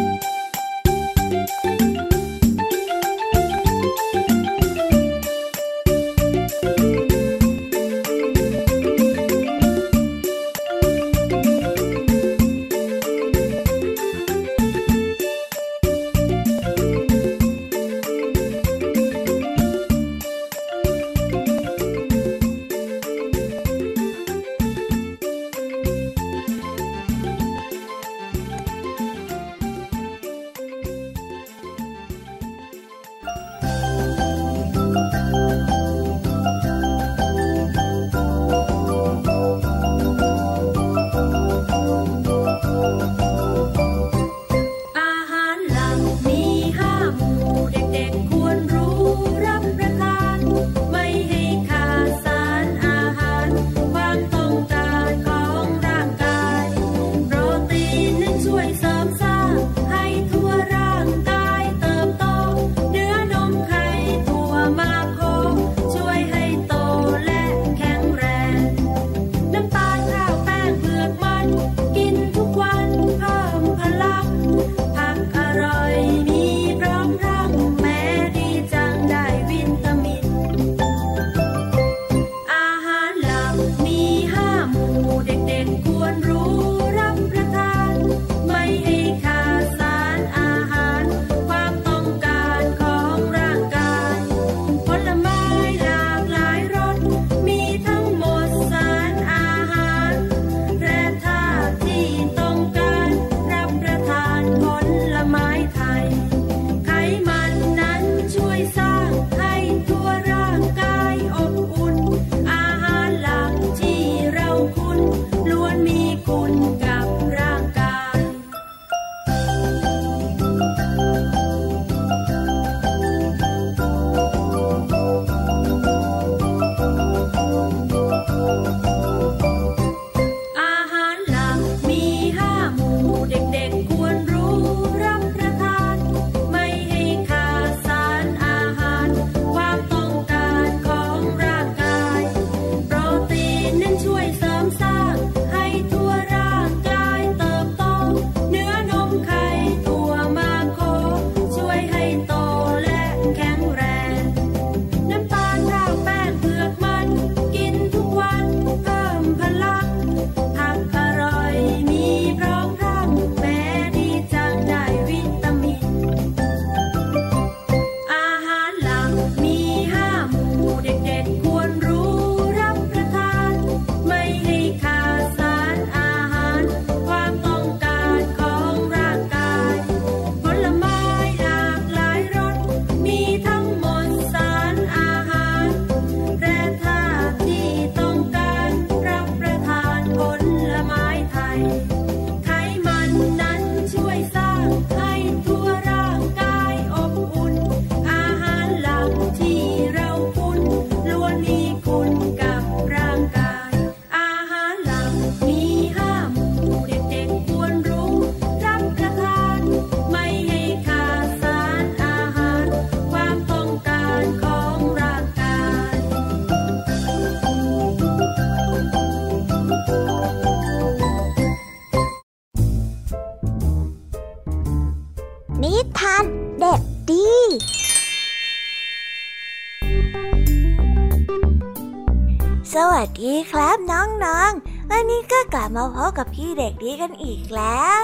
Speaker 9: มาพบกับพี่เด็กดีกันอีกแล้ว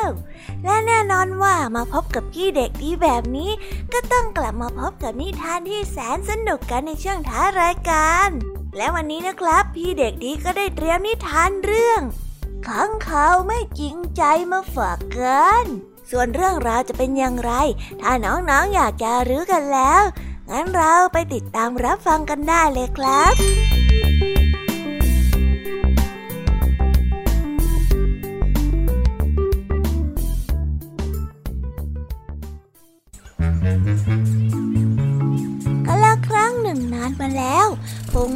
Speaker 9: และแน่นอนว่ามาพบกับพี่เด็กดีแบบนี้ ก็ต้องกลับมาพบกับนิทานที่แสนสนุกกันในช่วงท้ารายการ และวันนี้นะครับ พี่เด็กดีก็ได้เตรียมนิทานเรื่องขังเขาไม่จริงใจมาฝากกันส่วนเรื่องราวจะเป็นอย่างไร ถ้าน้องๆออยากจะรู้กันแล้ว งั้นเราไปติดตามรับฟังกันได้เลยครับ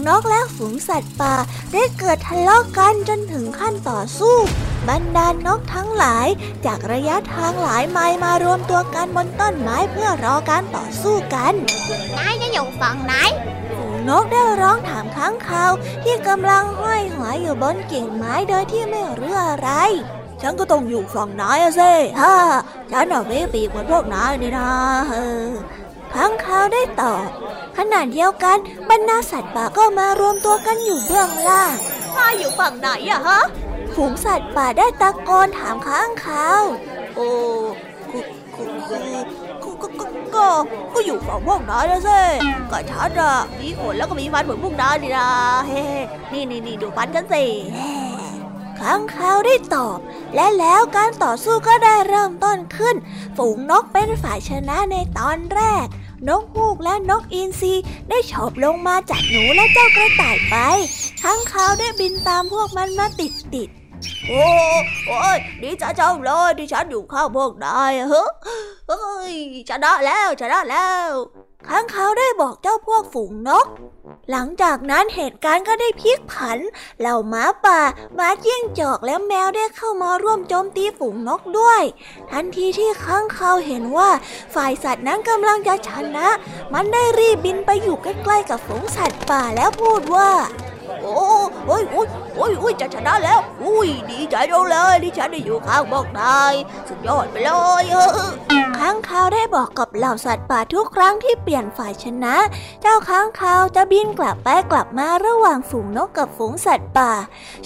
Speaker 9: นึ่งนานมาแล้วฝูงนกและฝู
Speaker 1: งสัตว์ป่าได้เกิดทะเลาะกันจนถึงขั้นต่อสู้ บรรดานกทั้งหลาย จากระยะทางหลายไมล์มารวมตัวกันบนต้นไม้เพื่อรอการต่อสู้กัน
Speaker 3: นายจะอยู่ฝั่งไหน
Speaker 1: ฝูงนกได้ร้องถามค้างคาวที่กำลังห้อยหัวอยู่บนกิ่งไม้โดยที่ไม่รู้อะไร
Speaker 6: ฉันก็ต้องอยู่ฝั่งนายอะสิฮ่าฉันน่ะไม่ปีกเหมือนพวกนายนี่นะ
Speaker 1: ค้างคาวได้ตอบขณะเดียวกันบรรดาสัตว์ป่าก็มารวมตัวกันอยู่เบื้องล่าง
Speaker 6: นายอยู่ฝั่งไหนอะฮะ
Speaker 1: ฝูงสัตว์ป่าได้ตะโกนถามค้างคาว
Speaker 6: โอ้ก็ก็ก็ก็ก็ก็อยู่ฝั่งพวกนายนะสิก็ฉันอะมีขนแล้วก็มีฟันเหมือนพวกนายนี่นะเฮ้นี่นี่นี่ดูฟันฉันสิ
Speaker 1: ค้างคาวได้ตอบ และแล้วการต่อสู้ก็ได้เริ่มต้นขึ้น ฝูงนกเป็นฝ่ายชนะในตอนแรก นกฮูกและนกอินทรีได้ฉบลงมาจากหนูและเจ้ากระต่ายไป ทั้งเขาได้บินตามพวกมันมาติดติด
Speaker 6: โอ้โอ้ยดีใจจังเลยที่ฉันอยู่ข้างพวกนายเฮ้เฮ้ยชนะแล้วชนะแล้ว
Speaker 1: ค้างคาได้บอกเจ้าพวกฝูงนก หลังจากนั้นเหตุการณ์ก็ได้พลิกผัน เหล่าหมาป่าหมาจิ้งจอกและแมวได้เข้ามาร่วมโจมตีฝูงนกด้วย ทันทีที่ค้างคาเห็นว่าฝ่ายสัตว์นั้นกำลังจะชนะ มันได้รีบบินไปอยู่ใกล้ๆกับฝูงสัตว์ป่าแล้วพูดว่า
Speaker 6: โอ้โอ้ยโอ้ยโอ้ยโอ้ยจะชนะแล้วอุ้ยดีใจจังเลยที่ฉันได้อยู่ข้างพวกนายสุดยอดไปเลย
Speaker 1: ค้างคาวได้บอกกับเหล่าสัตว์ป่าทุกครั้งที่เปลี่ยนฝ่ายชนะ เจ้าค้างคาวจะบินกลับไปกลับมาระหว่างฝูงนกกับฝูงสัตว์ป่า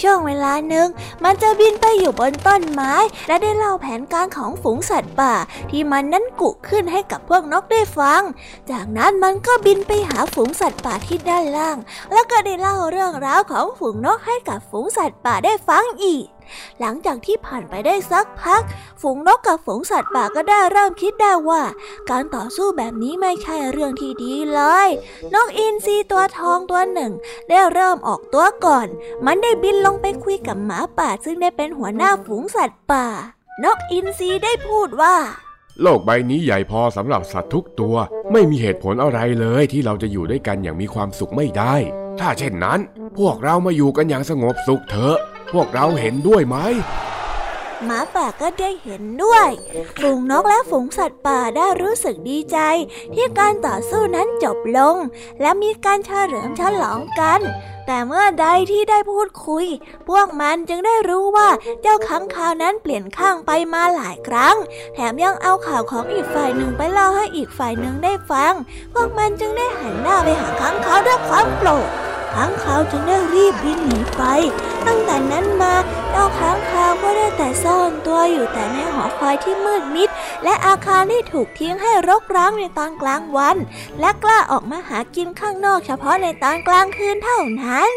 Speaker 1: ช่วงเวลาหนึ่งมันจะบินไปอยู่บนต้นไม้ และได้เล่าแผนการของฝูงสัตว์ป่า ที่มันนั้นกุขึ้นให้กับพวกนกได้ฟัง จากนั้นมันก็บินไปหาฝูงสัตว์ป่าที่ด้านล่าง แล้วก็ได้เล่าเรื่องราวของฝูงนกให้กับฝูงสัตว์ป่าได้ฟังอีก หลังจากที่ผ่านไปได้สักพัก ฝูงนกกับฝูงสัตว์ป่าก็ได้เริ่มคิดได้ว่า การต่อสู้แบบนี้ไม่ใช่เรื่องที่ดีเลย นกอินทรีตัวทองตัวหนึ่ง ได้เริ่มออกตัวก่อน มันได้บินลงไปคุยกับหมาป่าซึ่งได้เป็นหัวหน้าฝูงสัตว์ป่า นกอินทรีได้พูดว่า
Speaker 5: โลกใบนี้ใหญ่พอสำหรับสัตว์ทุกตัว ไม่มีเหตุผลอะไรเลยที่เราจะอยู่ด้วยกันอย่างมีความสุขไม่ได้ ถ้าเช่นนั้น พวกเรามาอยู่กันอย่างสงบสุขเถอะ พวกเราเห็นด้วยไหม
Speaker 1: หมาป่าก็ได้เห็นด้วย ฝูงนกและฝูงสัตว์ป่าได้รู้สึกดีใจ ที่การต่อสู้นั้นจบลง และมีการเฉลิมฉลองกัน แต่เมื่อใดที่ได้พูดคุย พวกมันจึงได้รู้ว่าเจ้าค้างคาวนั้นเปลี่ยนข้างไปมาหลายครั้ง แถมยังเอาข่าวของอีกฝ่ายหนึ่งไปเล่าให้อีกฝ่ายหนึ่งได้ฟัง พวกมันจึงได้หันหน้าไปหาค้างคาวด้วยความโกรธ ค้างคาวจึงได้รีบบินหนีไป ตั้งแต่นั้นมาเจ้าค้างคาวก็ได้แต่ซ่อนตัวอยู่แต่ในหอคอยที่มืดมิด และอาคารที่ถูกทิ้งให้รกร้างในตอนกลางวัน และกล้าออกมาหากินข้างนอกเฉพาะในตอนกลางคืนเท่านั้น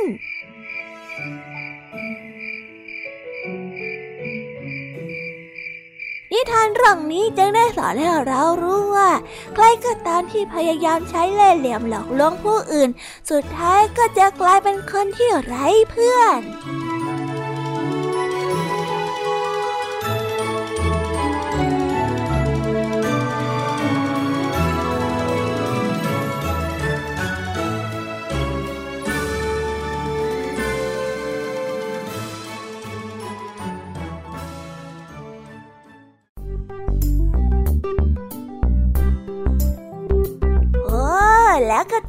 Speaker 1: นิทานเรื่องนี้จึงได้สอนให้เรารู้ว่า ใครก็ตามที่พยายามใช้เล่ห์เหลี่ยมหลอกลวงผู้อื่น สุดท้ายก็จะกลายเป็นคนที่ไร้เพื่อน